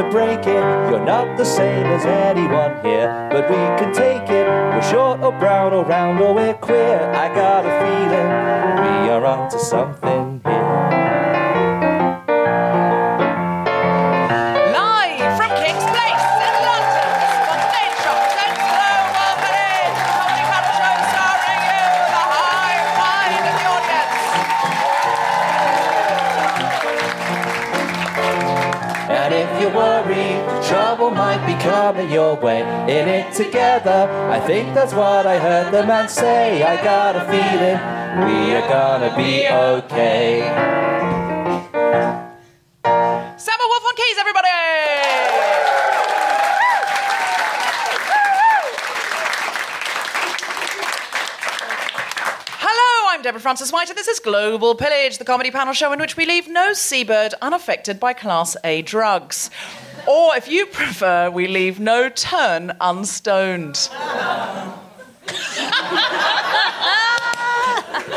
I hate to break it, you're not the same as anyone here, but we can take it. We're short or brown or round or we're queer. I got a feeling we are onto something here. Coming your way. In it together, I think that's what I heard the man say. I got a feeling we are gonna be okay. Summer Wolf on keys, everybody! Hello, I'm Deborah Frances-White, and this is Global Pillage, the comedy panel show in which we leave no seabird unaffected by Class A drugs. Or, if you prefer, we leave no turn unstoned. and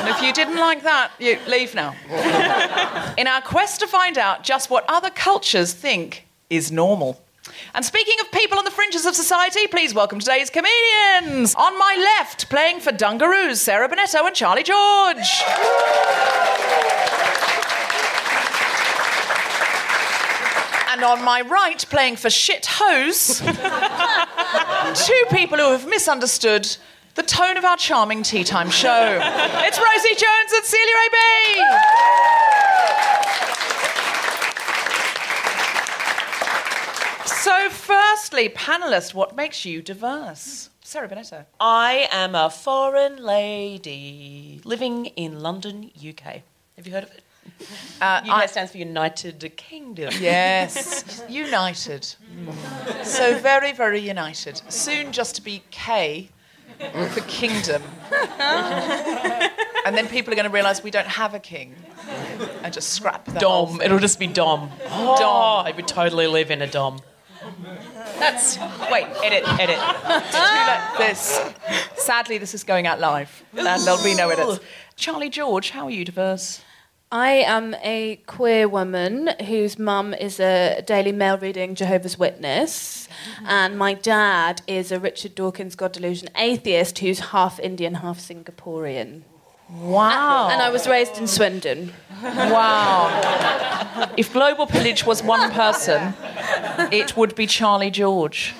if you didn't like that, you leave now. in our quest to find out just what other cultures think is normal. And speaking of people on the fringes of society, please welcome today's comedians. On my left, playing for Dungaroos, Sarah Bonetto and Charlie George. And on my right, playing for Shit Hose, two people who have misunderstood the tone of our charming tea time show. It's Rosie Jones and Celia A. So, firstly, panelist, what makes you diverse? Sarah Bonetto. I am a foreign lady living in London, UK. Have you heard of it? Uh, UK I- stands for United Kingdom. Yes, united. So very, very united. Soon just to be K for kingdom. and then people are going to realise we don't have a king and just scrap the whole Dom. thing. It'll just be Dom. Dom. I would totally live in a Dom. That's wait, edit, edit. Too late. This, sadly, this is going out live, and there'll be no edits. Charlie George, how are you diverse? I am a queer woman whose mum is a Daily Mail reading Jehovah's Witness, mm-hmm. and my dad is a Richard Dawkins God Delusion atheist who's half Indian, half Singaporean. Wow. And I was raised in Swindon. Wow. if Global Pillage was one person, it would be Charlie George.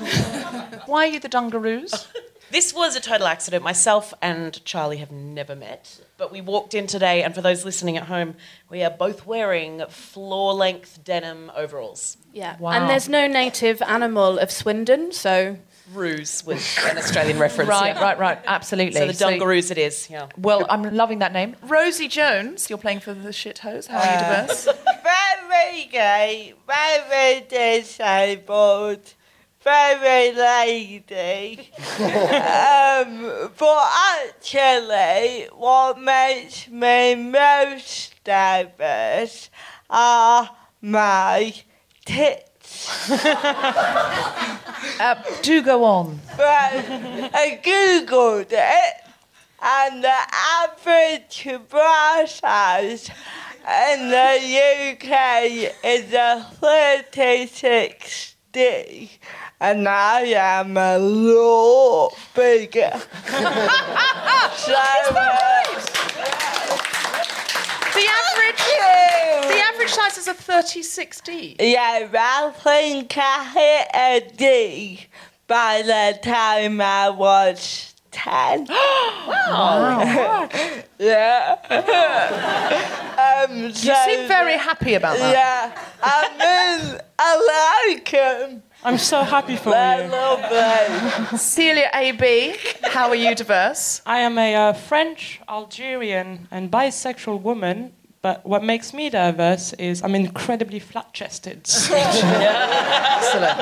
Why are you the Dungaroos? This was a total accident. Myself and Charlie have never met, but we walked in today, and for those listening at home, we are both wearing floor-length denim overalls. Yeah. Wow. And there's no native animal of Swindon, so Roos was an Australian reference. Right, yeah. right, right. Absolutely. So the Dungaroos it is. Yeah. well, I'm loving that name. Rosie Jones, you're playing for the shit hose. How are you uh, diverse? very gay, very disabled, very lady. um, but actually, what makes me most diverse are my tits. Uh, do go on. But I googled it, and the average bra size in the UK is a 36D, and I am a law baker. so the average, the average size is a 36D. Yeah, I think I hit a D by the time I was 10. wow. wow. yeah. um, so, you seem very happy about that. Yeah. I mean, I like him. I'm so happy for They're you. lovely. Celia AB, how are you diverse? I am a uh, French, Algerian, and bisexual woman. But what makes me diverse is I'm incredibly flat-chested. Excellent.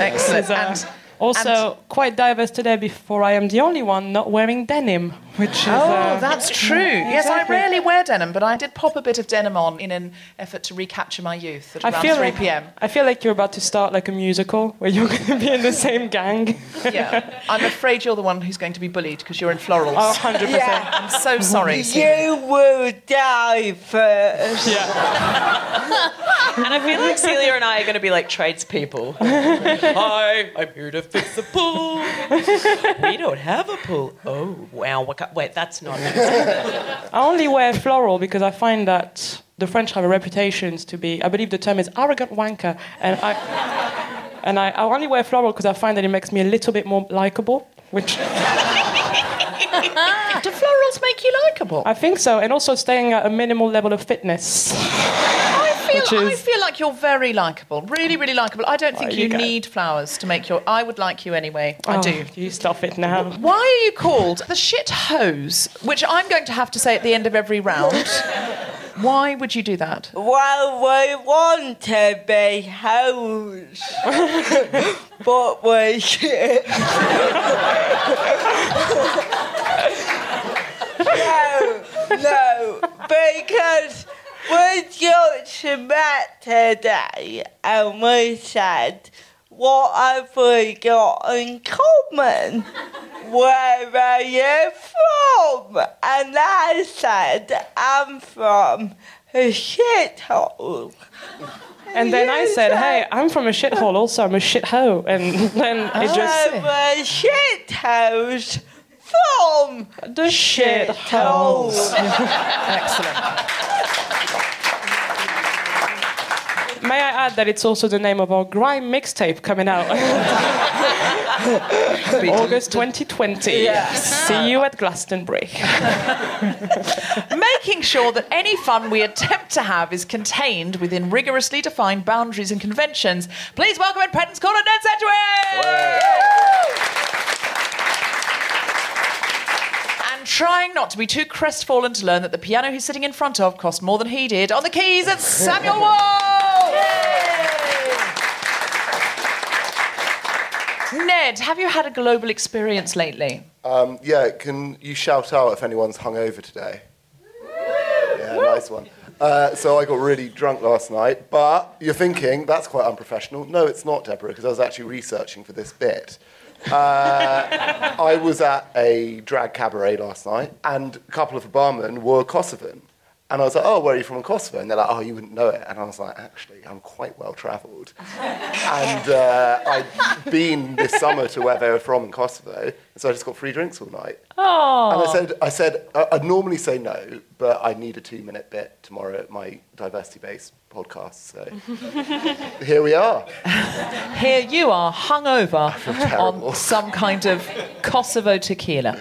Excellent. Is, uh, And also quite diverse today. Before I am the only one not wearing denim, which is. Oh, uh, that's true. Yes, I rarely wear denim, but I did pop a bit of denim on in an effort to recapture my youth at I around feel 3 like, p.m. I feel like you're about to start like a musical where you're going to be in the same gang. Yeah, I'm afraid you're the one who's going to be bullied because you're in florals. Oh, 100%. Yeah. I'm so sorry. Celia. You will die first. Yeah. And I feel like Celia and I are going to be like tradespeople. Hi, I'm here to fix the pool. we don't have a pool. Oh, wow. What, ki- wait, that's not. I only wear floral because I find that the French have a reputation to be, I believe the term is arrogant wanker, and I, and I, I only wear floral because I find that it makes me a little bit more likable, which Do florals make you likeable? I think so, and also staying at a minimal level of fitness. I feel, Which I feel like you're very likable, really, really likable. I don't oh, think Oh, you, you need flowers to make your. I would like you anyway. I Oh, do. You stop it now. Why are you called the shit hose? Which I'm going to have to say at the end of every round. Why would you do that? Well, we want to be hoes, but we shit. no, no, because we just met today and we said, what have we got in common? Where are you from? And I said, I'm from a shithole. And then I You said, hey, I'm from a shithole, also I'm a shithole. And then it just. I'm a shithouse from The shithole. Excellent. May I add that it's also the name of our grime mixtape coming out August 2020. Yes. See you at Glastonbury. Making sure that any fun we attempt to have is contained within rigorously defined boundaries and conventions. Please welcome in Pedant's Corner, Ned Sedgwick! And trying not to be too crestfallen to learn that the piano he's sitting in front of cost more than he did on the keys, it's Samuel Wall! Ned, have you had a global experience lately? Um, yeah, can you shout out if anyone's hungover today? Yeah, nice one. Uh, so I got really drunk last night, but you're thinking that's quite unprofessional. No, it's not, Deborah, because I was actually researching for this bit. Uh, I was at a drag cabaret last night, and a couple of the barmen were Kosovan. And I was like, oh, where are you from in Kosovo? And they're like, oh, you wouldn't know it. And I was like, actually, I'm quite well travelled. and uh, I'd been this summer to where they were from in Kosovo, and so I just got free drinks all night. Oh. And I said, I said, I'd normally say no, but I need a two-minute bit tomorrow at my diversity-based podcast. So here we are. Here you are, hungover on some kind of Kosovo tequila.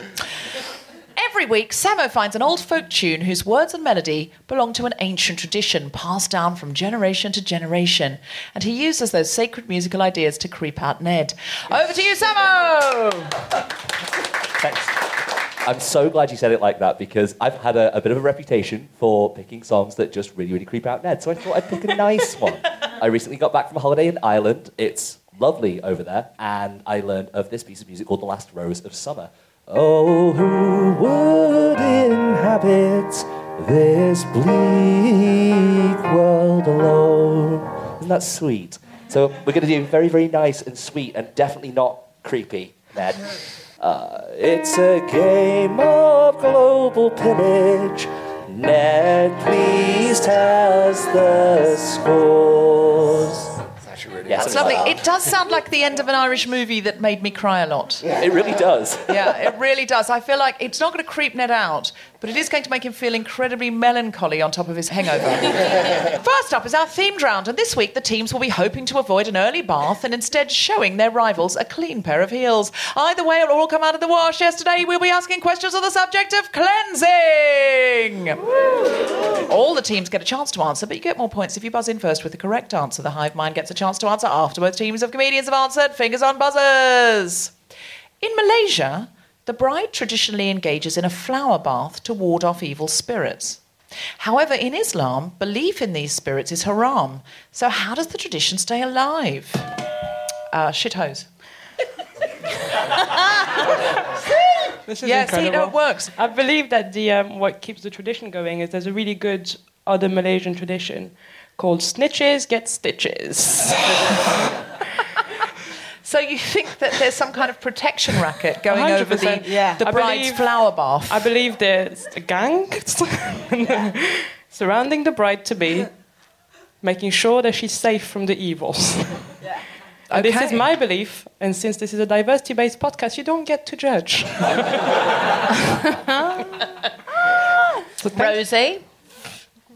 Every week, Samo finds an old folk tune whose words and melody belong to an ancient tradition passed down from generation to generation, and he uses those sacred musical ideas to creep out Ned. Over to you, Samo! Thanks. I'm so glad you said it like that because I've had a, a bit of a reputation for picking songs that just really, really creep out Ned. So I thought I'd pick a nice one. I recently got back from a holiday in Ireland. It's lovely over there, and I learned of this piece of music called The Last Rose of Summer. Oh, who would inhabit this bleak world alone? Isn't that sweet? So we're going to do very, very nice and sweet and definitely not creepy, Ned. Uh, it's a game of global pillage. Ned, please tell us the scores. It's actually really. That's lovely. It does sound like the end of an Irish movie that made me cry a lot. It really does. Yeah, it really does. I feel like it's not going to creep Ned out, but it is going to make him feel incredibly melancholy on top of his hangover. First up is our themed round, and this week the teams will be hoping to avoid an early bath and instead showing their rivals a clean pair of heels. Either way, it'll all come out of the wash. Yesterday, we'll be asking questions on the subject of cleansing. All the teams get a chance to answer, but you get more points if you buzz in first with the correct answer. The hive mind gets a chance to answer after both teams of comedians have answered. Fingers on buzzers. In Malaysia, the bride traditionally engages in a flower bath to ward off evil spirits. However, in Islam, belief in these spirits is haram. So, how does the tradition stay alive? Uh, shithose. This is Yeah, see, incredible. no, it works. I believe that the um, what keeps the tradition going is there's a really good other Malaysian tradition called snitches get stitches. So, you think that there's some kind of protection racket going over the, 100%. the I bride's believe- flower bath? I believe there's a gang surrounding the bride to be, making sure that she's safe from the evils. And this is my belief, and since this is a diversity based podcast, you don't get to judge. Rosie?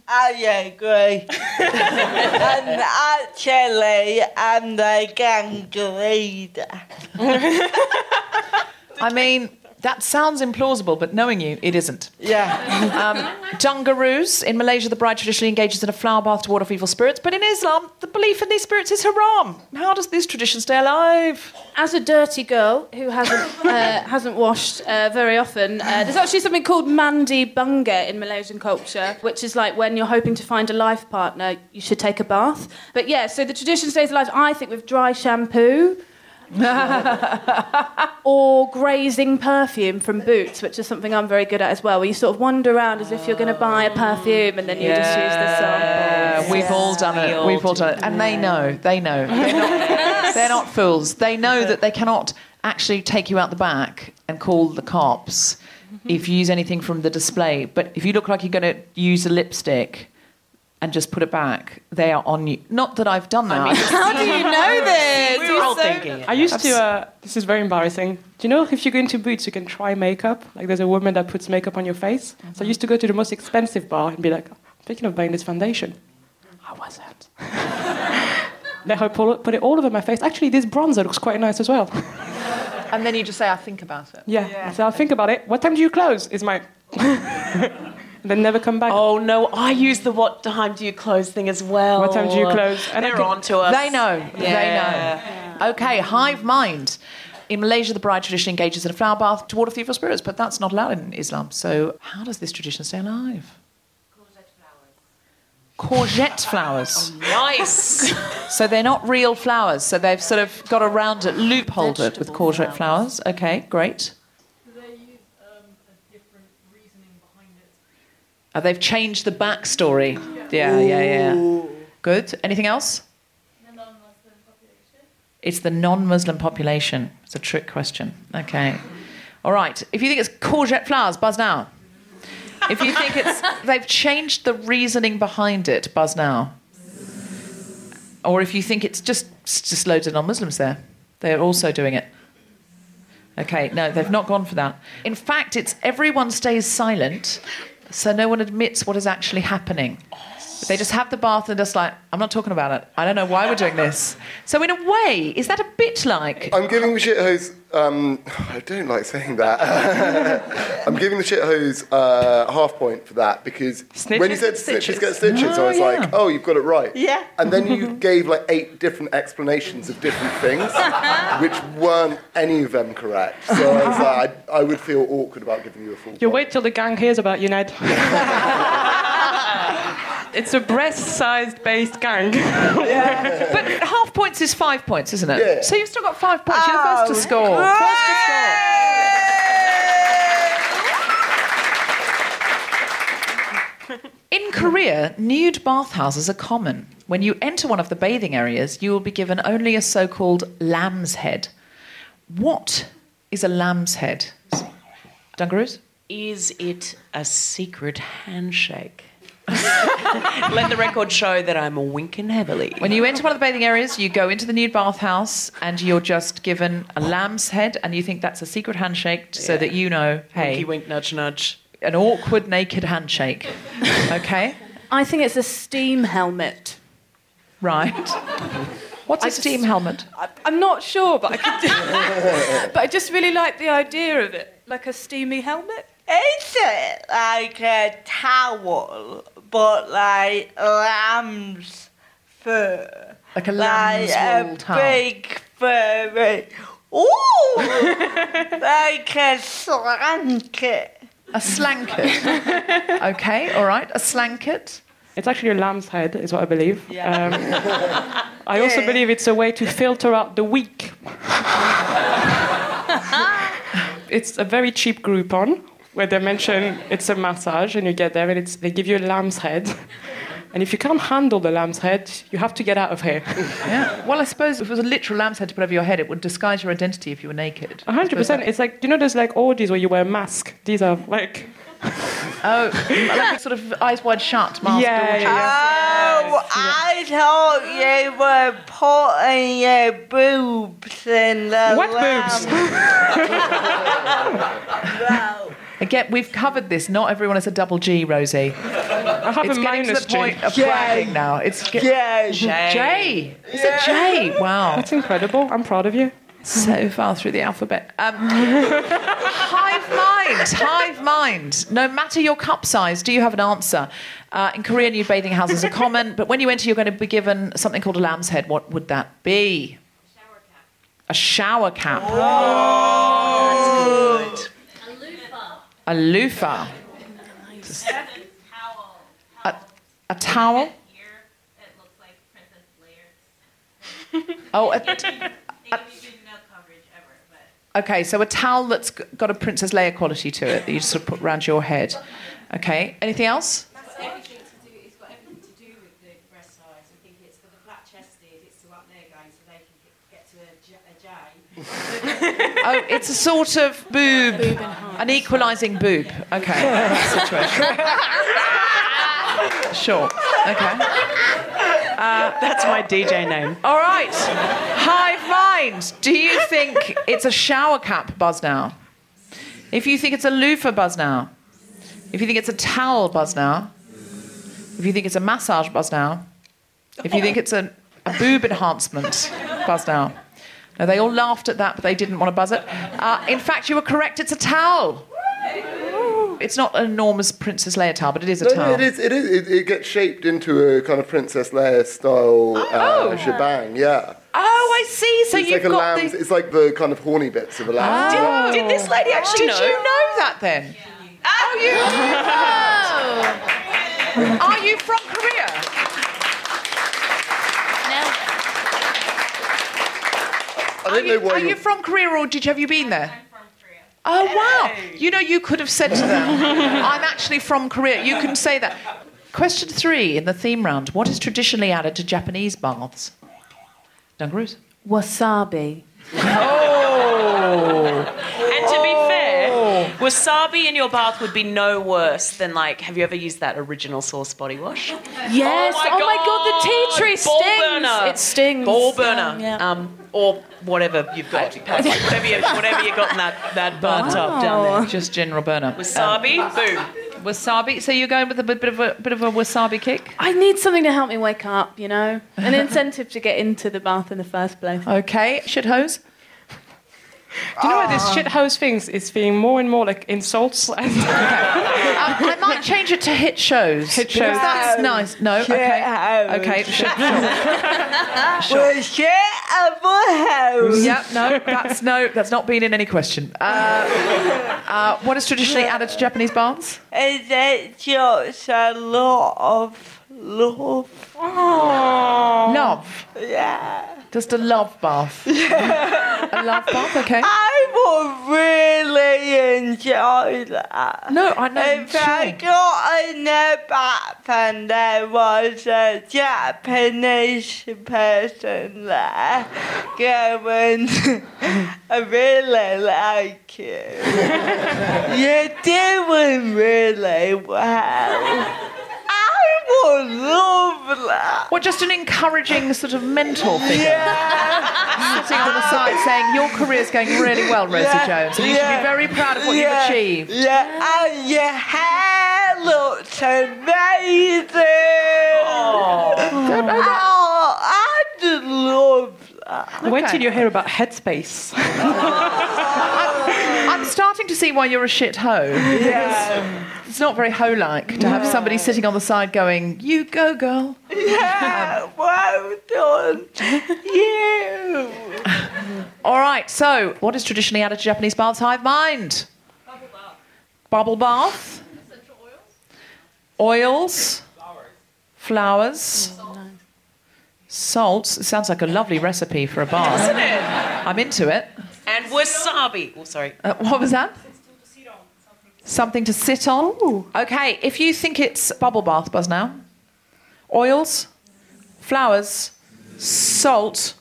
I agree. and actually, I'm the gang leader. I mean, that sounds implausible, but knowing you, it isn't. Yeah. Um, Dungaroos. In Malaysia, the bride traditionally engages in a flower bath to ward off evil spirits, but in Islam, the belief in these spirits is haram. How does this tradition stay alive? As a dirty girl who hasn't uh, hasn't washed uh, very often, uh, there's actually something called mandi bunga in Malaysian culture, which is like when you're hoping to find a life partner, you should take a bath. But yeah, so the tradition stays alive. I think with dry shampoo. or grazing perfume from Boots, which is something I'm very good at as well, where you sort of wander around as if you're going to buy a perfume and then you just use the sample. We've all done it. We've all done it. And they know. They know. They're not, they're not fools. They know that they cannot actually take you out the back and call the cops if you use anything from the display. But if you look like you're going to use a lipstick and just put it back, they are on you. Not that I've done that. How do you know this? We were all thinking it. I used to. Uh, this is very embarrassing. Do you know if you go into Boots, you can try makeup? Like there's a woman that puts makeup on your face. So I used to go to the most expensive bar and be like, I'm thinking of buying this foundation. I wasn't. Let her pull it, put it all over my face. Actually, this bronzer looks quite nice as well. and then you just say, I think about it. Yeah. So I'll think about it. What time do you close? Is my. and then never come back. Oh no, I use the what time do you close thing as well. What time do you close? And They're could- on to us. They know. Yeah. They know. Okay, hive mind. In Malaysia, the bride tradition engages in a flower bath to ward off evil spirits, but that's not allowed in Islam. So, how does this tradition stay alive? Courgette flowers. Oh, nice. So they're not real flowers. So they've sort of got around it, loopholed it with courgette flowers. Okay, great. Oh, they've changed the backstory. Yeah, yeah, yeah. Good. Anything else? It's the non-Muslim population. It's a trick question. Okay. All right. If you think it's courgette flowers, buzz now. If you think it's they've changed the reasoning behind it, buzz now. Or if you think it's just it's just loads of non-Muslims there, they're also doing it. Okay, no, they've not gone for that. In fact, it's everyone stays silent, so no one admits what is actually happening. They just have the bath and just like, I'm not talking about it. I don't know why we're doing this. So in a way, is that a bit like? I'm giving the shithose. Um, I don't like saying that. I'm giving the shithose uh, half point for that because when you Snitches said get stitches stitches. get stitches, I Oh, was yeah. like, oh, you've got it right. Yeah. And then you gave like eight different explanations of different things, which weren't any of them correct. So I was like, I, I would feel awkward about giving you a full. You point. wait till the gang hears about you, Ned. It's a breast-sized based gang. But half points is five points, isn't it? Yeah. So you've still got five points. You're the first to oh, score. First to score. In Korea, nude bathhouses are common. When you enter one of the bathing areas, you will be given only a so called lamb's head. What is a lamb's head? Dungaroos? Is it a secret handshake? Let the record show that I'm winking heavily. When you enter one of the bathing areas, you go into the nude bathhouse and you're just given a lamb's head, and you think that's a secret handshake so that you know, hey, Winky wink, nudge, nudge. an awkward naked handshake. Okay? I think it's a steam helmet. Right. What's a I steam helmet? I, I'm not sure, but I could. but I just really like the idea of it, like a steamy helmet. Is it like a towel, but like lamb's fur? Like a like lamb's wool a towel. big furry. Ooh! like a slanket. A slanket. okay, all right, a slanket. It's actually a lamb's head, is what I believe. Yeah. Um, I also Yeah. believe it's a way to filter out the weak. it's a very cheap Groupon where they mention it's a massage, and you get there and it's, they give you a lamb's head. And if you can't handle the lamb's head, you have to get out of here. Yeah. Well, I suppose if it was a literal lamb's head to put over your head, it would disguise your identity if you were naked. A hundred percent. It's like you know, there's like orgies where you wear a mask. These are like Oh, like a sort of eyes wide shut mask. Yeah, orgy. yeah, Oh, I thought you were putting your boobs in the What boobs? lamb. Again, we've covered this. Not everyone is a double G, Rosie. I have It's a getting to minus the point G. of J. bragging now. It's ge- Yeah, J. Is it J? Wow. That's incredible. I'm proud of you. So far through the alphabet. Um, hive mind, hive mind. No matter your cup size, do you have an answer? Uh, in Korean, nude bathing houses are common, but when you enter, you're going to be given something called a lamb's head. What would that be? A shower cap. A loofah. A, a towel. Oh, a, Okay, so a towel that's got a Princess Leia quality to it that you sort of put around your head. Okay, anything else? everything to do. It's got everything to do with the breast size. I think it's for the flat chested. It's to up their game so they can get, get to a J. A J. Oh, it's a sort of boob, an equalising boob. Okay, situation. Sure. Okay. Uh, that's my DJ name. All right. Hive mind. Do you think it's a shower cap, buzz now? If you think it's a loofah, buzz now. If you think it's a towel, buzz now. If you think it's a massage, buzz now. If you think it's a, a boob enhancement, buzz now. Now, they all laughed at that, but they didn't want to buzz it. Uh, in fact, you were correct. It's a towel. It's not an enormous Princess Leia towel, but it is a No, towel. no, it is. It is. It, it gets shaped into a kind of Princess Leia style uh, shebang. Yeah. Oh, I see. So it's you've like a got lamb's. the. It's like the kind of horny bits of a lamb. Did, did this lady actually know? Did you know that then? Oh, you. Oh. Are you from Korea? I Are don't know you, why are you're- you from Korea or did you, have you been there? I'm from Korea. Oh wow! You know, you could have said to them, "I'm actually from Korea." You can say that. Question three in the theme round: What is traditionally added to Japanese baths? Dungaroos. Wasabi. Oh. And to be fair, wasabi in your bath would be no worse than like. Have you ever used that original source body wash? Yes. Oh my god, the tea tree Ball stings. burner. It stings. Ball burner. Um, yeah. Um, or whatever you've got. whatever, you, whatever you got in that, that bathtub down there. Just general burner. Wasabi, um, boom. Wasabi. So you're going with a bit of a bit of a wasabi kick. I need something to help me wake up, you know? An incentive to get into the bath in the first place. Okay, shit hose. Do you know what this shit hose things is being more and more like insults? And Uh, I might change it to hit shows. Hit because shows. That's nice. No. Okay. house. Okay. Shit. Sure. Well, shit of a house. Yeah. No. That's no. That's not been in any question. Uh, uh, what is traditionally added to Japanese baths? Is it just a lot of love? Love. Yeah. Just a love bath. a love bath. Okay. I would really enjoy that. No, I know. If I got in the bath and there was a Japanese person there going, I really like you. You're doing really well. I would love that. What, just an encouraging sort of mentor figure? Sitting on the side saying, Your career's going really well, Rosie Yeah, Jones, and you should be very proud of what yeah, you've achieved. Yeah, and your hair looks amazing. Oh, I just love that. Wait till you hear about Headspace. I'm starting to see why you're a shit hoe. Yeah. It's not very hoe like to have somebody sitting on the side going, You go, girl. Yeah, um, well done. You. All right, so what is traditionally added to Japanese baths hive mind? Bubble bath. Bubble bath. Essential Oils. Oils. Flowers. Salts. It sounds like a lovely recipe for a bath. Isn't it? I'm into it. And wasabi. Oh, sorry. Uh, what was that? Something to sit on. Okay, if you think it's bubble bath, buzz now. Oils, flowers, salt,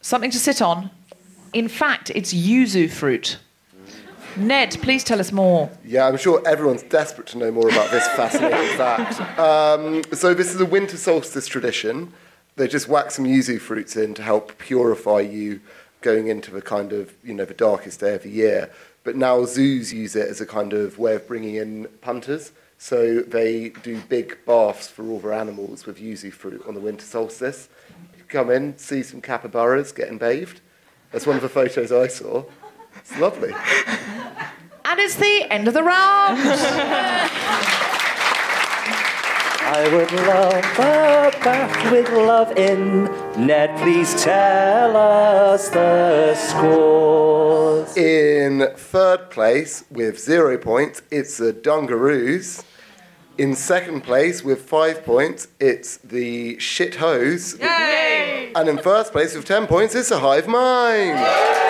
something to sit on. In fact, it's yuzu fruit. Ned, please tell us more. Yeah, I'm sure everyone's desperate to know more about this fascinating fact. Um, so, this is a winter solstice tradition. They just whack some yuzu fruits in to help purify you going into the kind of, you know, the darkest day of the year. But now zoos use it as a kind of way of bringing in punters. So they do big baths for all their animals with yuzu fruit on the winter solstice. You come in, see some capybaras getting bathed. That's one of the photos I saw. It's lovely. And it's the end of the round. I would love a bath with love in. Ned, please tell us the scores. In third place with zero points, it's the Dungaroos. In second place with five points, it's the Shit Hose. And in first place with ten points, it's the Hive Mind.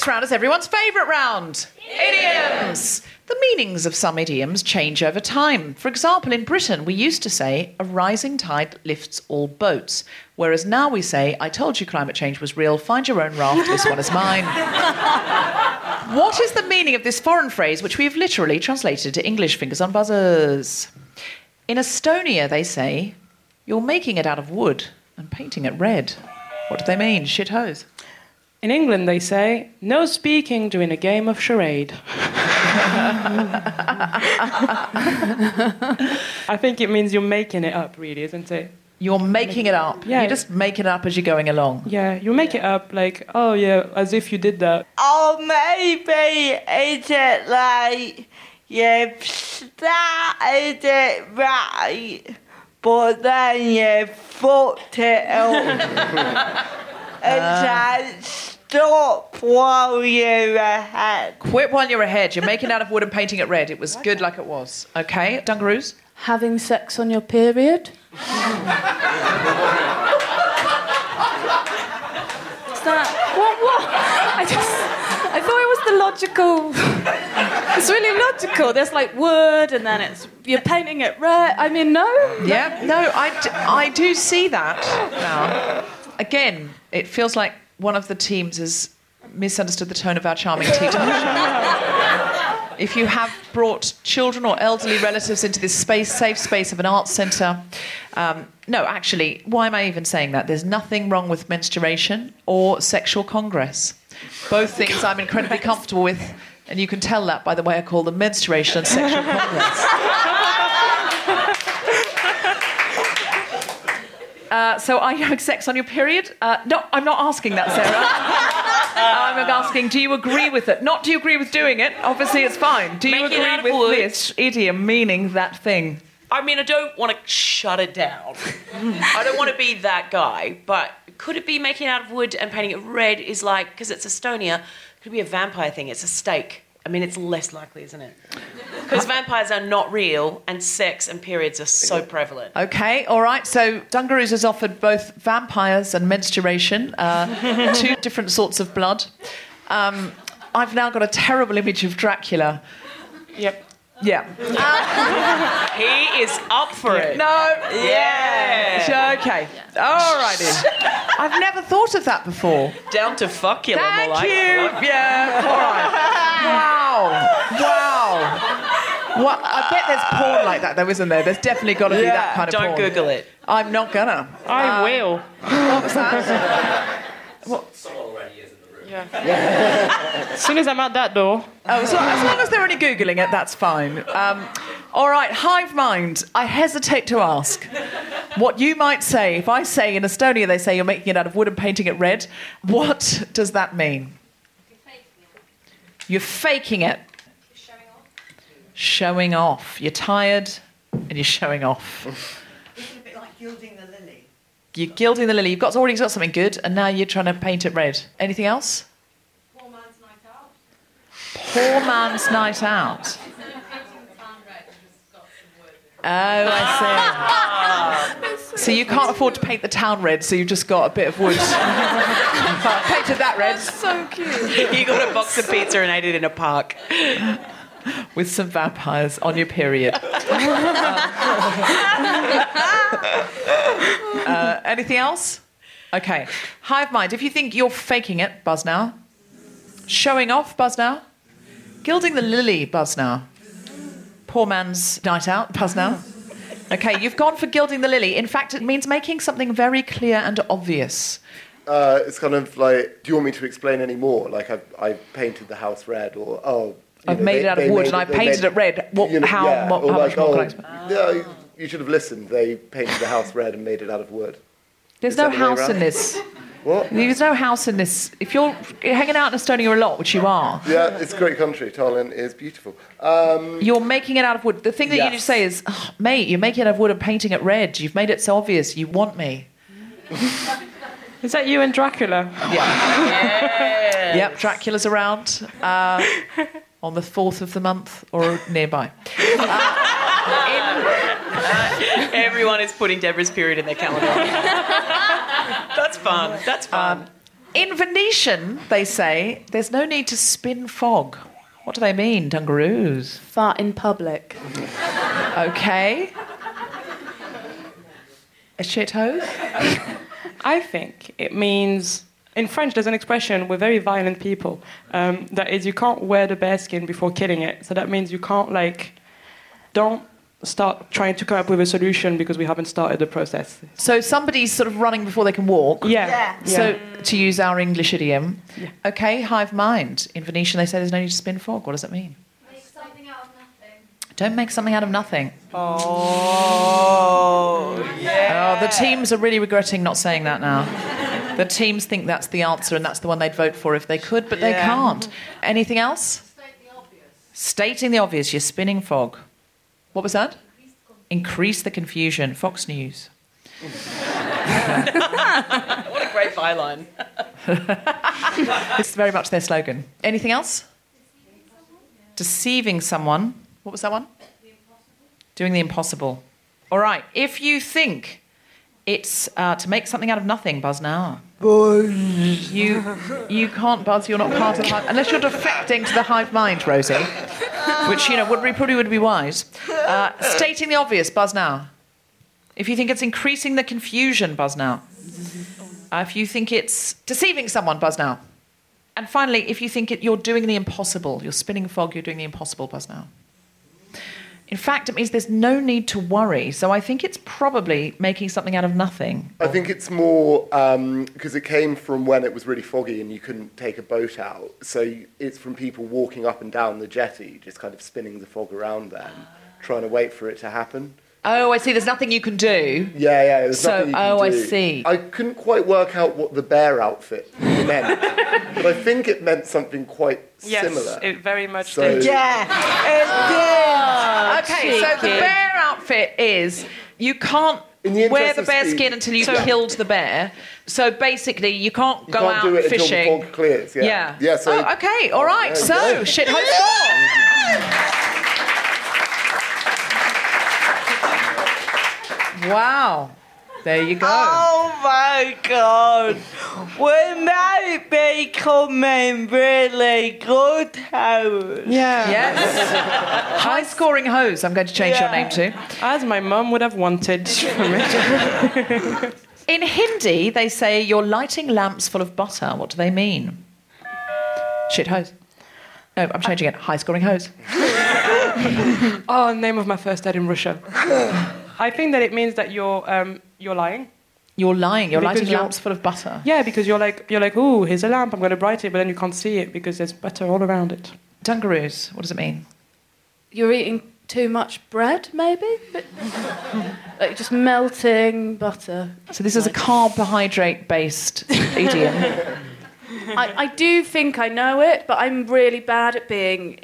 Next round is everyone's favourite round idioms. The meanings of some idioms change over time. For example, in Britain, we used to say, a rising tide lifts all boats, whereas now we say, I told you climate change was real, find your own raft, this one is mine. what is the meaning of this foreign phrase, which we've literally translated to English fingers on buzzers? In Estonia, they say, you're making it out of wood and painting it red. What do they mean? Shit hose. In England, they say, no speaking during a game of charade. I think it means you're making it up, really, isn't it? You're making it up. Yeah. You just make it up as you're going along. Yeah, you make it up like, oh yeah, as if you did that. Oh, maybe is it like you've started it right, but then you fucked it up. and Ah. That's stop while you're ahead. Quit while you're ahead. You're making out of wood and painting it red. It was good like it was. Okay, Dungaroos? Having sex on your period? Is that what? What? I just I thought it was the logical. It's really logical. There's like wood, and then it's you're painting it red. I mean, no. Yeah, no, I, d- I do see that now. Again, it feels like one of the teams has misunderstood the tone of our charming tea time show. If you have brought children or elderly relatives into this space, safe space of an arts centre, um, no, actually, why am I even saying that? There's nothing wrong with menstruation or sexual congress. Both things I'm incredibly comfortable with, and you can tell that by the way I call them menstruation and sexual congress. Uh, so are you having sex on your period? Uh, no, I'm not asking that, Sarah. I'm asking, do you agree with it? Not do you agree with doing it? Obviously, it's fine. Do you Make it out agree of with wood. this idiom meaning that thing? I mean, I don't want to shut it down. I don't want to be that guy, but could it be making it out of wood and painting it red is like, because it's Estonia, could it be a vampire thing? It's a stake. I mean, it's less likely, isn't it? Because vampires are not real and sex and periods are so prevalent. Okay, all right. So Dungaroos has offered both vampires and menstruation, uh, two different sorts of blood. Um, I've now got a terrible image of Dracula. Yep. Yeah. he is up for it. No. Yeah. Okay. All righty. I've never thought of that before. Down to fuckula, Thank more like. you. Yeah. All right. Wow. Wow. What? I bet there's porn like that, though, isn't there? There's definitely got to be that kind of porn. Don't. Google it. I'm not gonna. I Uh, will. What was that? Yeah. as soon as I'm out that door. Oh, so as long as they're only Googling it, that's fine. Um, all right, hive mind. I hesitate to ask what you might say. If I say in Estonia they say you're making it out of wood and painting it red, what does that mean? You're faking it. Showing off. You're tired and you're showing off. It's a bit like gilding the lily. You're gilding the lily. You've got already got something good, and now you're trying to paint it red. Anything else? Poor man's night out. Poor man's night out. Oh, I see. So you can't afford to paint the town red, so you've just got a bit of wood. Painted that red. So cute. You got a box of pizza and ate it in a park. With some vampires on your period. Uh, anything else? Okay. Hive mind. If you think you're faking it, buzz now. Showing off, buzz now. Gilding the lily, buzz now. Poor man's night out, buzz now. Okay, you've gone for gilding the lily. In fact, it means making something very clear and obvious. Uh, it's kind of like, do you want me to explain any more? Like, I've, I painted the house red, or oh, you I've know, made they- it out of wood and I painted made- it red. What, you know, how, yeah, mo- how like, much more oh, can I explain? Yeah, you should have listened. They painted the house red and made it out of wood. There's Is no that the way house in this. What? There's no house in this. If you're hanging out in Estonia a lot, which you are, Yeah, it's a great country. Tallinn is beautiful. Um, you're making it out of wood. The thing that you Yes. need to say is, "Ugh, mate, you're making it out of wood and painting it red. You've made it so obvious. You want me. Is that you and Dracula? Yeah. Yep, Dracula's around uh, on the 4th of the month or nearby. Everyone is putting Deborah's period in their calendar. That's fun. That's fun. Um, in Venetian, they say there's no need to spin fog. What do they mean, Dungaroos? Fart in public. Okay. A shithole? I think it means. In French, there's an expression, we're very violent people. Um, that is, you can't wear the bear skin before killing it. So that means you can't, like, don't start trying to come up with a solution because we haven't started the process. So somebody's sort of running before they can walk. Yeah. Yeah. So to use our English idiom, okay, hive mind. In Venetian, they say there's no need to spin fog. What does it mean? Make something out of nothing. Don't make something out of nothing. Oh, Oh, the teams are really regretting not saying that now. The teams think that's the answer and that's the one they'd vote for if they could, but they Yeah. can't. Anything else? Stating the obvious. You're spinning fog. What was that? Increase the confusion. Fox News. What a Great byline. it's very much their slogan. Anything else? Deceiving someone. What was that one? Doing the impossible. All right. If you think it's uh, to make something out of nothing, buzz now. You you can't buzz. You're not part of the hive unless you're defecting to the hive mind, Rosie. Which you know would probably would be wise. Uh, stating the obvious, buzz now. If you think it's increasing the confusion, buzz now. Uh, if you think it's deceiving someone, buzz now. And finally, if you think it, you're doing the impossible, you're spinning fog, you're doing the impossible, buzz now. In fact, it means there's no need to worry. So I think it's probably making something out of nothing. I think it's more um, because it came from when it was really foggy and you couldn't take a boat out. So it's from people walking up and down the jetty, just kind of spinning the fog around them, trying to wait for it to happen. Oh, I see. There's nothing you can do. Yeah, yeah. There's So- nothing you can oh, I see. I couldn't quite work out what the bear outfit meant, but I think it meant something quite Yes, similar. it very much So- did. Okay, so the bear outfit is you can't interest wear the bear speed. skin until you've So- killed the bear. So basically, you can't You go can't out do it fishing. until the fog clears. Yeah. Yeah. Yeah. So oh, okay. All oh, right. There So go. shit home score. Wow. There you go. Oh my god. We might be coming really good house. Yeah. Yes. High scoring hose, I'm going to change your name to. As my mum would have wanted from it. In Hindi, they say you're lighting lamps full of butter. What do they mean? Shit hose. No, I'm changing it. High scoring hose. oh, name of my first dad in Russia. I think that it means that you're um, you're lying. You're lying. You're Because lighting you're- lamps full of butter. Yeah, because you're like you're like, oh, here's a lamp. I'm going to bright it, but then you can't see it because there's butter all around it. Dungaroos. What does it mean? You're eating too much bread, maybe? But, like just melting butter. So this is a carbohydrate-based idiom. I, I do think I know it, but I'm really bad at being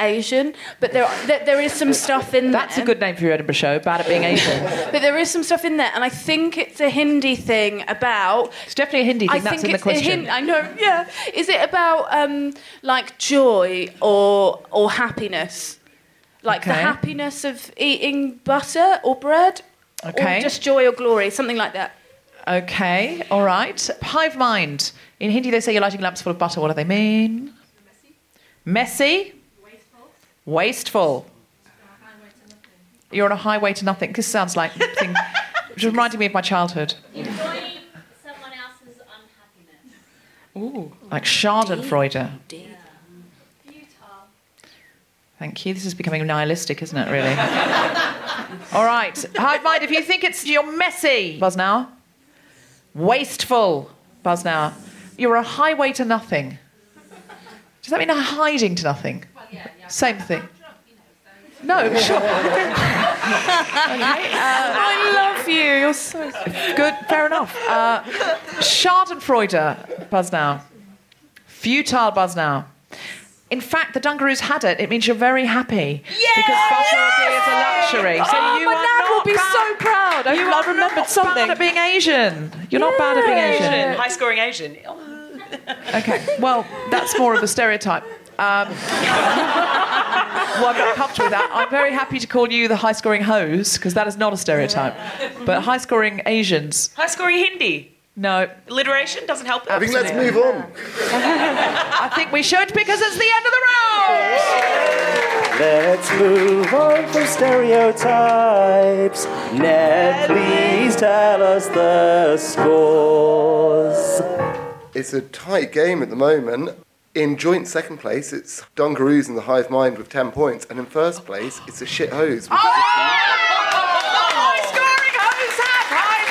Asian. But there, there, there is some stuff in That's there. a good name for your Edinburgh show. Bad at being Asian. But there is some stuff in there, and I think it's a Hindi thing about. It's definitely a Hindi I thing. That's think in the it's question. A Hin- I know. Yeah. Is it about um, like joy or or happiness? Like the happiness of eating butter or bread, Okay. or just joy or glory, something like that. Okay, all right. Hive mind. In Hindi, they say you're lighting lamps full of butter. What do they mean? Messy. Wasteful. You're on a highway to nothing. This sounds like thing, which is reminding me of my childhood. Enjoying someone else's unhappiness. Ooh. Like Schadenfreude. Futile. Thank you. This is becoming nihilistic, isn't it, really? All right. Hive mind, if you think it's you're messy, buzz now. Wasteful, buzz now. You're a highway to nothing. Does that mean a hiding to nothing? Same thing. No, sure. okay. uh, I love you. You're so Good, fair enough. Uh, Schadenfreude, buzz now. Futile, buzz now. In fact, the Dungaroos had it. It means you're very happy. Because butter is a luxury. So Oh, you my are dad will be bad. so proud. I- You I remembered not something. bad at being Asian. You're not bad at being Asian. Asian. High scoring Asian. Okay, well, that's more of a stereotype. Um, well, I'm not comfortable with that. I'm very happy to call you the high scoring hose, because that is not a stereotype. But high scoring Asians, High scoring Hindi. no. Alliteration doesn't help. I think let's move on. I think we should, because it's the end of the round! Let's move on from stereotypes. Ned, please tell us the scores. It's a tight game at the moment. In joint second place, it's Dungaroos and the Hive Mind with 10 points. And in first place, it's a shit hose with 15 High scoring hose have high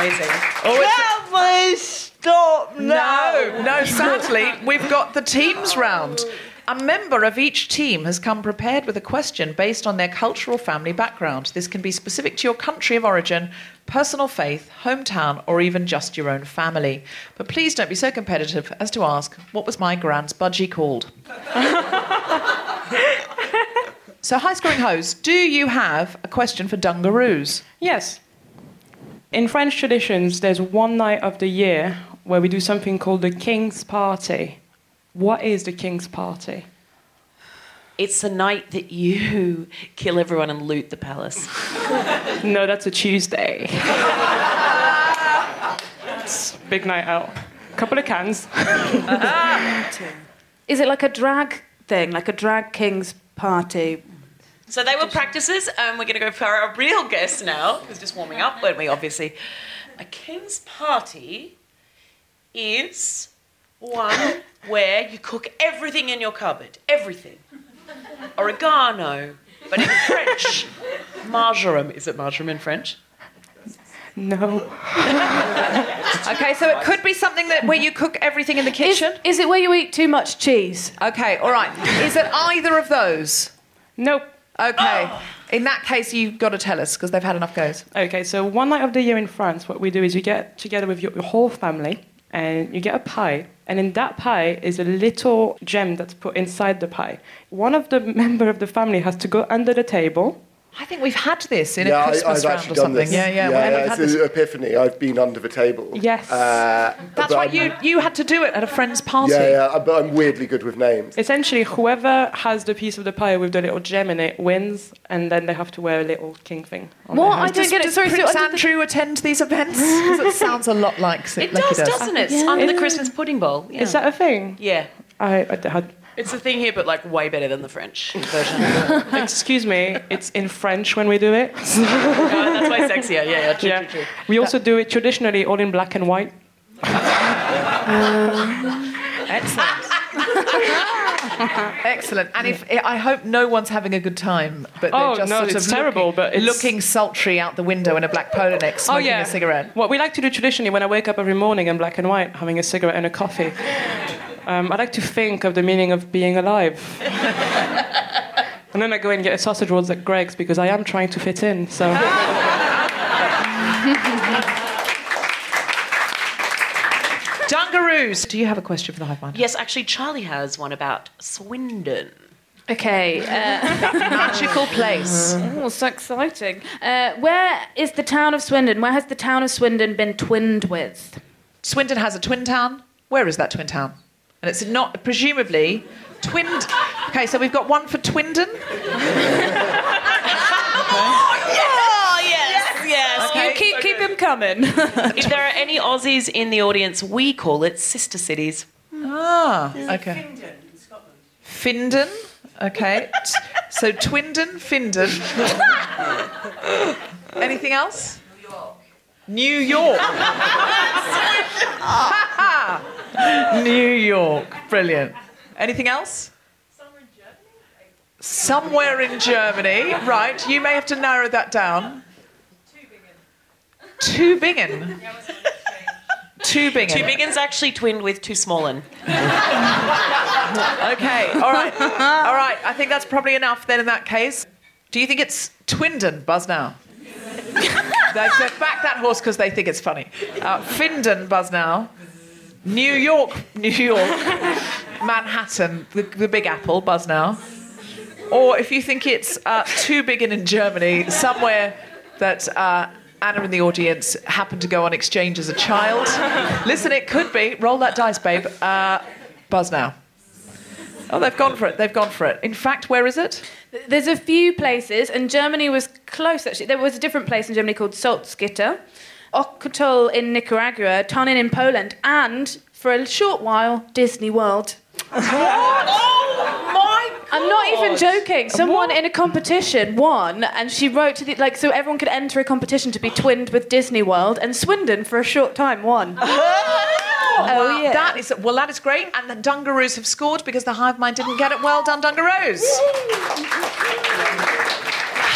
Amazing. Can oh, we stop now? No, no, sadly, we've got the teams round. A member of each team has come prepared with a question based on their cultural family background. This can be specific to your country of origin, personal faith, hometown, or even just your own family. But please don't be so competitive as to ask, what was my grand's budgie called? so, high scoring hose, do you have a question for Dungaroos? Yes. In French traditions, there's one night of the year where we do something called the King's Party. What is the King's Party? It's the night that you kill everyone and loot the palace. no, that's a Tuesday. It's big night out. Couple of cans. Uh-huh. Is it like a drag thing, like a drag king's party? So they were practices, and we're going to go for our real guest now, who's just warming up, weren't we, obviously? A king's party is one where you cook everything in your cupboard. Everything. Oregano. But in French, marjoram. Is it marjoram in French? No. okay, so it could be something that where you cook everything in the kitchen. Is, is it where you eat too much cheese? Okay, all right. Is it either of those? Nope. Okay. In that case, you've got to tell us because they've had enough goes. Okay, so one night of the year in France, what we do is you get together with your, your whole family and you get a pie. And in that pie is a little gem that's put inside the pie. One of the member of the family has to go under the table. I think we've had this in yeah, a Christmas I, I've round actually or done something. this. Yeah, yeah. yeah, we haven't yeah had it's this. an epiphany. I've been under the table. Yes. Uh, That's but right. I'm- You you had to do it at a friend's party. Yeah, yeah, but I'm weirdly good with names. Essentially, whoever has the piece of the pie with the little gem in it wins, and then they have to wear a little king thing. On What? their I don't get it. Does Sorry, so Prince under the- Andrew attend these events? 'Cause it sounds a lot like It like does, he doesn't it? It's under the Christmas pudding bowl. Yeah. Is that a thing? Yeah. I, I had. It's the thing here, but like way better than the French version. Excuse me, it's in French when we do it. Oh, that's way sexier. Yeah, yeah, true, Yeah. true, true. We also do it traditionally all in black and white. Excellent. Excellent. And if I hope no one's having a good time, but they're Oh, just no, sort it's of terrible, looking, but it's- looking sultry out the window in a black polo neck, oh, smoking oh yeah, a cigarette. What we like to do traditionally when I wake up every morning in black and white, having a cigarette and a coffee. Um, I like to think of the meaning of being alive. and then I go and get a sausage rolls at Greggs because I am trying to fit in. So. Dungaroos. Do you have a question for the hive mind? Yes, actually, Charlie has one about Swindon. Okay. Uh, that magical place. Oh, so exciting. Uh, where is the town of Swindon? Where has the town of Swindon been twinned with? Swindon has a twin town. Where is that twin town? And it's not presumably twinned. Okay, so we've got one for Twindon. Oh, yes, yes. You keep, keep him coming. if there are any Aussies in the audience, we call it sister cities. Ah, okay. Findon. Okay. T- So Twindon, Findon. Anything else? New York. New York. Brilliant. Anything else? Somewhere in Germany. Somewhere in Germany, right. You may have to narrow that down. Tübingen. Tübingen. Tübingen's actually twinned with Toothsmallen. Okay, all right. All right, I think that's probably enough then in that case. Do you think it's Twindon? Buzz now. they, they've backed that horse because they think it's funny. Uh, Findon, buzz now. New York, New York. Manhattan, the, the Big Apple, buzz now. Or if you think it's uh, Tübingen in Germany, somewhere that uh, Anna in the audience happened to go on exchange as a child. Listen, it could be. Roll that dice, babe. Uh, buzz now. Oh, they've gone for it. They've gone for it. In fact, where is it? There's a few places, and Germany was close actually. There was a different place in Germany called Salzgitter, Ocotal in Nicaragua, Tallinn in Poland, and for a short while, Disney World. oh my I'm not even joking. Someone in a competition won, and she wrote to the like so everyone could enter a competition to be twinned with Disney World, and Swindon for a short time won. Oh, yeah. That is well. That is great. And the Dungaroos have scored because the hive mind didn't get it. Well done, Dungaroos.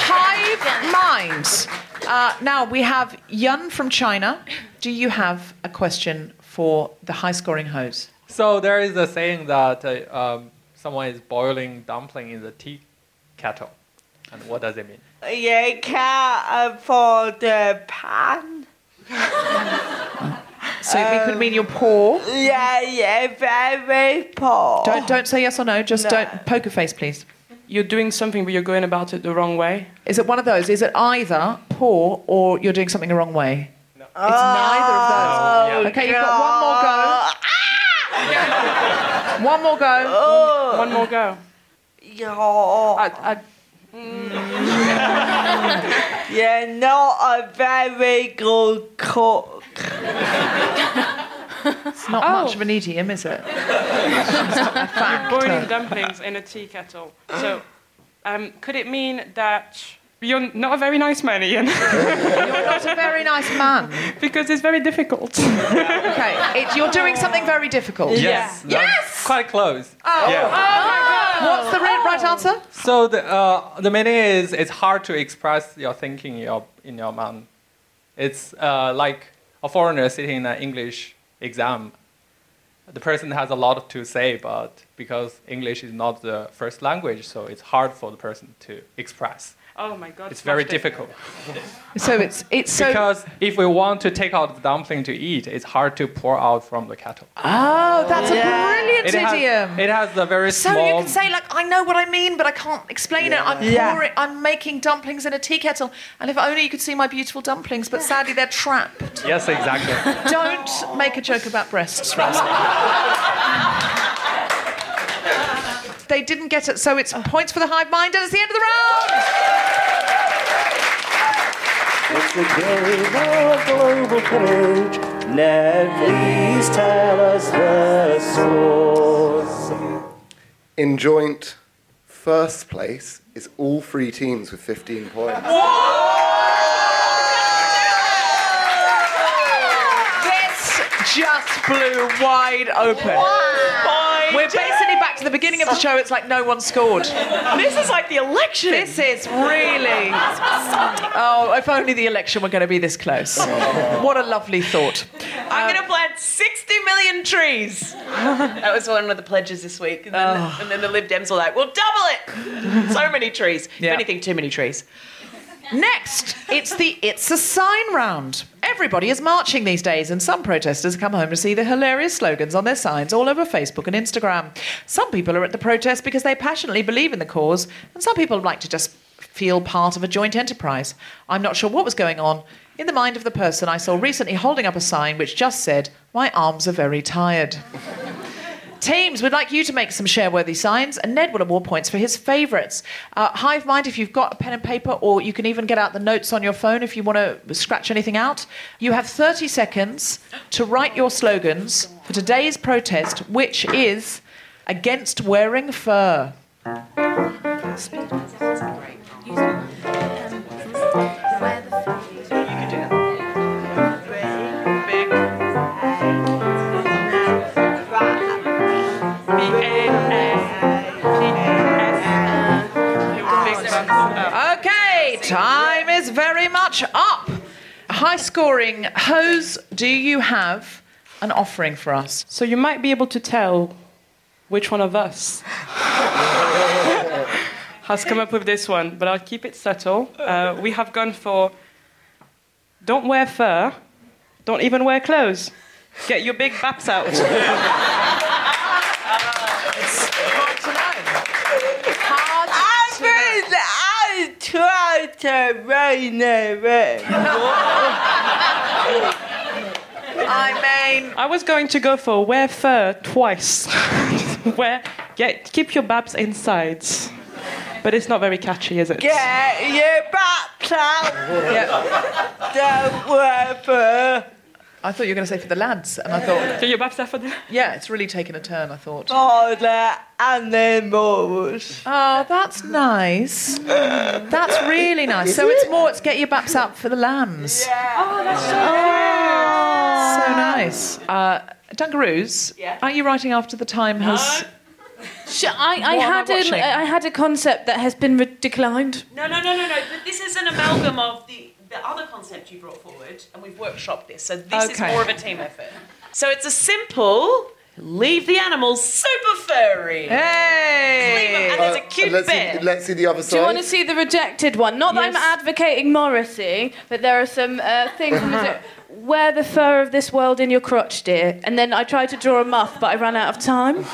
hive mind. Uh, now we have Yun from China. Do you have a question for the high-scoring hose? So there is a saying that uh, um, someone is boiling dumpling in the tea kettle. And what does it mean? You can't afford the pan. So it could mean you're poor. Uh, yeah, yeah, very very poor. Don't don't say yes or no. Just don't poker face, please. You're doing something, but you're going about it the wrong way. Is it one of those? Is it either poor or you're doing something the wrong way? No. It's neither of those. Oh, oh okay, you've got one more go. Ah! one more go. Oh. One more go. Yeah. I, I, You're not a very good cook. It's not Oh. much of an idiom, is it? You're boiling dumplings in a tea kettle. So, um, could it mean that you're not a very nice man, Ian? You're not a very nice man. because it's very difficult. Okay, it, you're doing something very difficult. Yes. Yes. Quite close. Oh, Yeah. oh my God. What's the right, right answer? So the uh, the meaning is it's hard to express your thinking in your in your mind. It's uh, like a foreigner sitting in an English exam. The person has a lot to say, but because English is not the first language, so it's hard for the person to express. Oh my god. It's very smashed difficult. So it's it's so. because if we want to take out the dumpling to eat, it's hard to pour out from the kettle. Oh, that's a brilliant It has, idiom. it has a very So small. you can say like, I know what I mean, but I can't explain it. I'm Yeah. pouring, I'm making dumplings in a tea kettle, and if only you could see my beautiful dumplings, but sadly they're trapped. Yes, exactly. Don't make a joke about breasts, Rosie. they didn't get it, so it's points for the hive mind, and it's the end of the round. It's the game of global pillage. Now please tell us the source. In joint first place is all three teams with 15 points. This just blew wide open. We're basically back to the beginning of the show. It's like no one scored. This is like the election. This is really. Oh, if only the election were going to be this close. What a lovely thought. I'm going to um, plant 60 million trees. that was one of the pledges this week. And then, Oh. and then the Lib Dems were like, we'll double it. so many trees. Yeah. If anything, too many trees. Next, it's the It's a Sign round. Everybody is marching these days, and some protesters come home to see the hilarious slogans on their signs all over Facebook and Instagram. Some people are at the protest because they passionately believe in the cause, and some people like to just feel part of a joint enterprise. I'm not sure what was going on in the mind of the person I saw recently holding up a sign which just said, My arms are very tired. Teams, we'd like you to make some share-worthy signs, and Ned will award points for his favourites. Uh, Hive mind, if you've got a pen and paper, or you can even get out the notes on your phone if you want to scratch anything out. You have 30 seconds to write your slogans for today's protest, which is against wearing fur. Time is very much up. High scoring. Hose, do you have an offering for us? So you might be able to tell which one of us has come up with this one, but I'll keep it subtle. Uh, we have gone for don't wear fur, don't even wear clothes. Get your big baps out. I mean, I rein. I mean, I was going to go for wear fur twice. wear, get, keep your babs inside. But it's not very catchy, is it? Get your back out. Don't wear fur. I thought you were going to say for the lads, and I thought. Do your babs out for the? Yeah, it's really taken a turn. I thought. For the animals. Oh, that's nice. That's really nice. So it's more, it's get your baps up for the lambs. Oh, that's So nice. So nice. Uh, Dungaroos, Yeah. aren't you writing after the time has. Sh- I, I What am I had an, watching? I had a concept that has been re- declined. No, no, no, no, no. But this is an amalgam of the, the other concept you brought forward, and we've workshopped this. So this Okay. is more of a team effort. So it's a simple leave the animals super furry. Hey! Leave 'em, and there's a cute let's, bit. see, let's see the other side. Do you want to see the rejected one? Not that I'm advocating Morrissey, but there are some uh, things. Was Wear the fur of this world in your crotch, dear. And then I tried to draw a muff, but I ran out of time.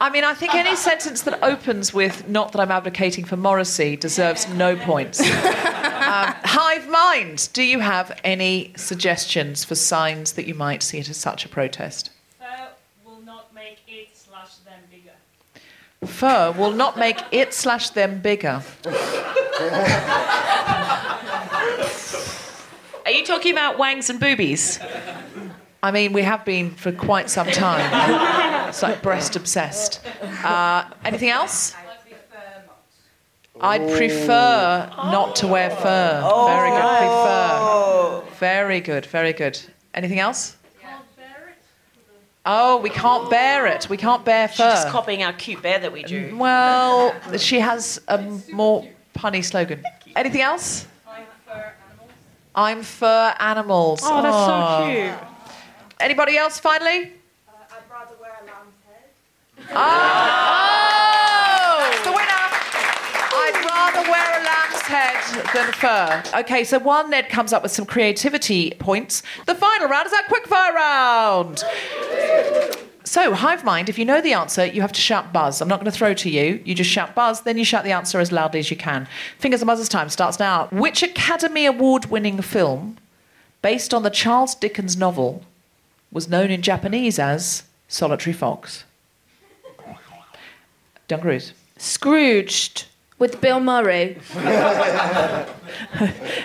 I mean, I think any sentence that opens with "not that I'm advocating for Morrissey" deserves no points. um, Hive mind, do you have any suggestions for signs that you might see it as such a protest? Fur will not make it slash them bigger. Fur will not make it slash them bigger. Are you talking about wangs and boobies? I mean, we have been for quite some time. it's like breast obsessed. Uh, anything else? I'd prefer not to wear fur. Very good. Prefer. Very good. Very good. Anything else? Oh, we can't bear it. We can't bear fur. She's just copying our cute bear that we do. Well, she has a more punny slogan. Anything else? I'm fur animals. I'm fur animals. Oh, that's so Oh. cute. Anybody else, finally? Uh, I'd rather wear a lamb's head. Oh! That's the winner! I'd rather wear a lamb's head than fur. Okay, so while Ned comes up with some creativity points, the final round is our quickfire round. So, hive mind, if you know the answer, you have to shout buzz. I'm not going to throw to you. You just shout buzz, then you shout the answer as loudly as you can. Fingers and buzzers time starts now. Which Academy Award winning film, based on the Charles Dickens novel, was known in Japanese as Solitary Fox? Dungaroos. Scrooged with Bill Murray.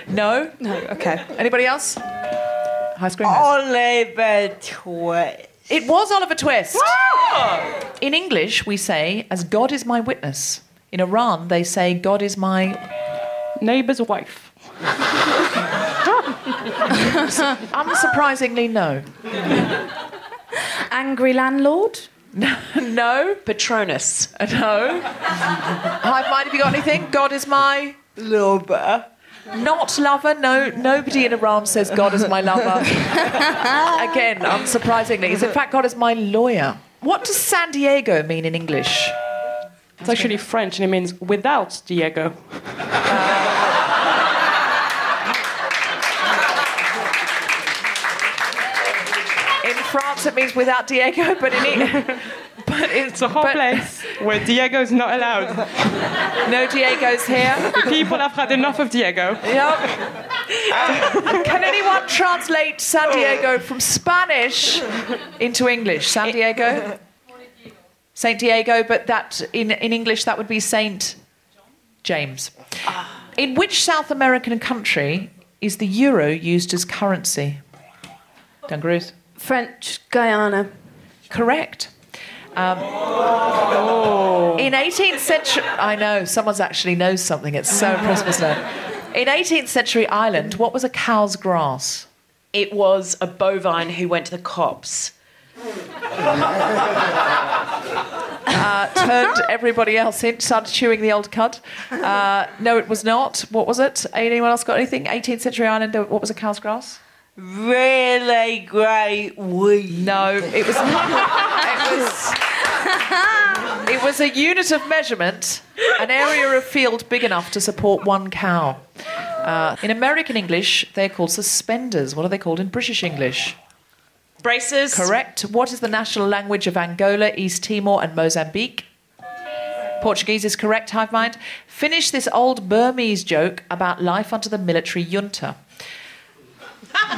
no? No, okay. Anybody else? High screen. Oliver Twist. It was Oliver Twist. In English, we say, as God is my witness. In Iran, they say, God is my neighbour's wife. Unsurprisingly, no. Angry landlord? no. Patronus. No. Hive mind, have you got anything? God is my lover. Not lover. No. Nobody in Iran says God is my lover. Again, unsurprisingly, is in fact God is my lawyer. What does San Diego mean in English? It's actually French and it means without Diego. In France, it means without Diego, but in it, but It's a whole place where Diego's not allowed. no Diego's here. The people have had enough of Diego. Yep. Can anyone translate San Diego from Spanish into English? San Diego? Saint Diego, but that in, in English that would be Saint James. In which South American country is the euro used as currency? Dungaroos? French Guiana. Correct. Um, In 18th century, I know someone's actually knows something. It's so impressive, isn't it? In 18th century Ireland, what was a cow's grass? It was a bovine who went to the cops. uh, turned everybody else in, started chewing the old cud. Uh, no, it was not. What was it? Anyone else got anything? 18th century Ireland, uh, what was a cow's grass? Really great weed. No, it was. it was. It was a unit of measurement, an area of field big enough to support one cow. Uh, in American English, they're called suspenders. What are they called in British English? Braces. Correct. What is the national language of Angola, East Timor, and Mozambique? Portuguese is correct, Hive Mind. Finish this old Burmese joke about life under the military junta.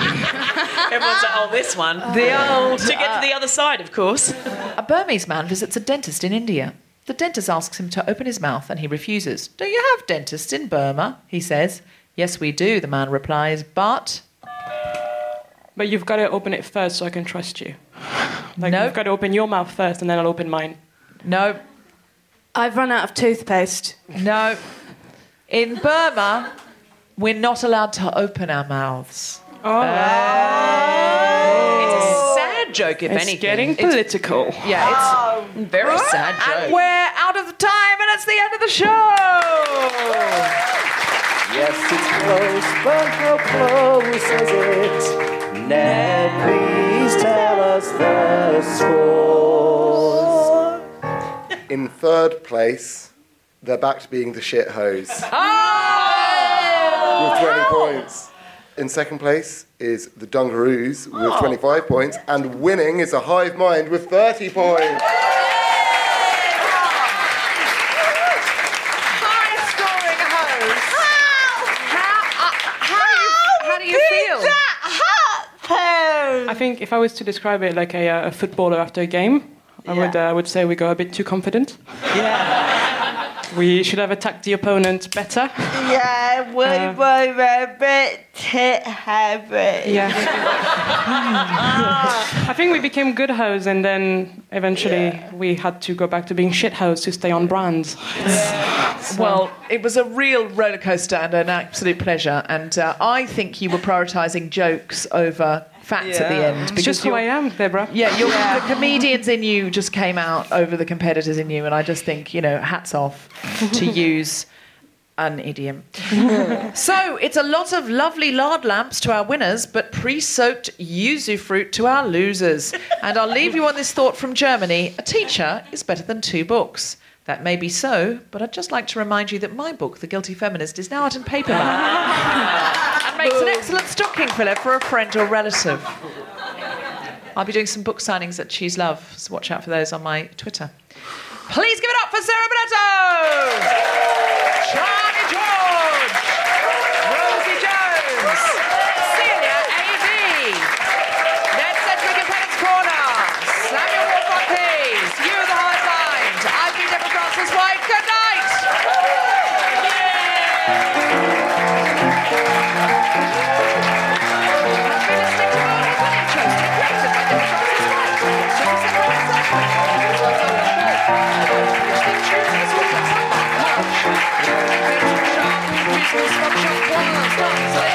Everyone's like, oh, this one. The old, To get uh, to the other side, of course. A Burmese man visits a dentist in India. The dentist asks him to open his mouth and he refuses. Do you have dentists in Burma? He says. Yes, we do, the man replies, but. But you've got to open it first so I can trust you. Like No. you've got to open your mouth first and then I'll open mine. No, I've run out of toothpaste. no. In Burma, we're not allowed to open our mouths. Oh. It's a sad joke, if It's anything. getting political. Yeah, it's. Oh. Very sad joke. And we're out of the time, and it's the end of the show. Yes, it's close, but how close is it? Ned, please tell us the scores. In third place, they're back to being the shit hose Oh! with 20 points in second place is the Dungaroos with 25 points, and winning is a hive mind with 30 points. I think if I was to describe it like a, uh, a footballer after a game, I yeah. would uh, would say we go a bit too confident. Yeah. We should have attacked the opponent better. Yeah, we Uh, were a bit tit heavy. Yeah. I think we became good hoes, and then eventually we had to go back to being shit hoes to stay on brand. Well, it was a real roller coaster and an absolute pleasure. And uh, I think you were prioritising jokes over facts at the Yeah. end. It's just who I am, Deborah. Yeah, your, the comedians in you just came out over the competitors in you, and I just think you know, hats off to use an idiom. so it's a lot of lovely lard lamps to our winners, but pre-soaked yuzu fruit to our losers. And I'll leave you on this thought from Germany: a teacher is better than two books. That may be so, but I'd just like to remind you that my book, The Guilty Feminist, is now out in paperback and makes an excellent stocking filler for a friend or relative. I'll be doing some book signings at Choose Love, so watch out for those on my Twitter. Please give it up for Sarah Bonetto! Charlie! Absolutely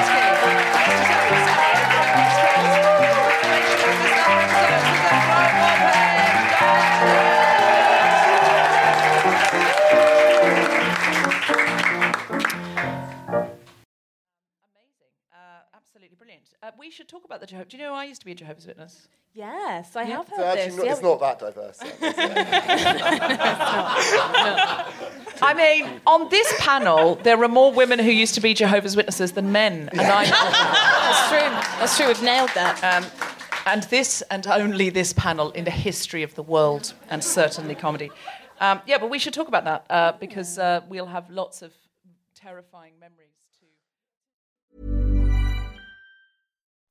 Uh, we should talk about the Jehovah's. Do you know I used to be a Jehovah's Witness? Yes, I have So heard actually, this. not, yeah. it's not that diverse. I mean, on this panel, there are more women who used to be Jehovah's Witnesses than men, and I. That's true. That's true. We've nailed that. Um, and this, and only this panel in the history of the world, and certainly comedy. Um, yeah, but we should talk about that uh, because uh, we'll have lots of terrifying memories.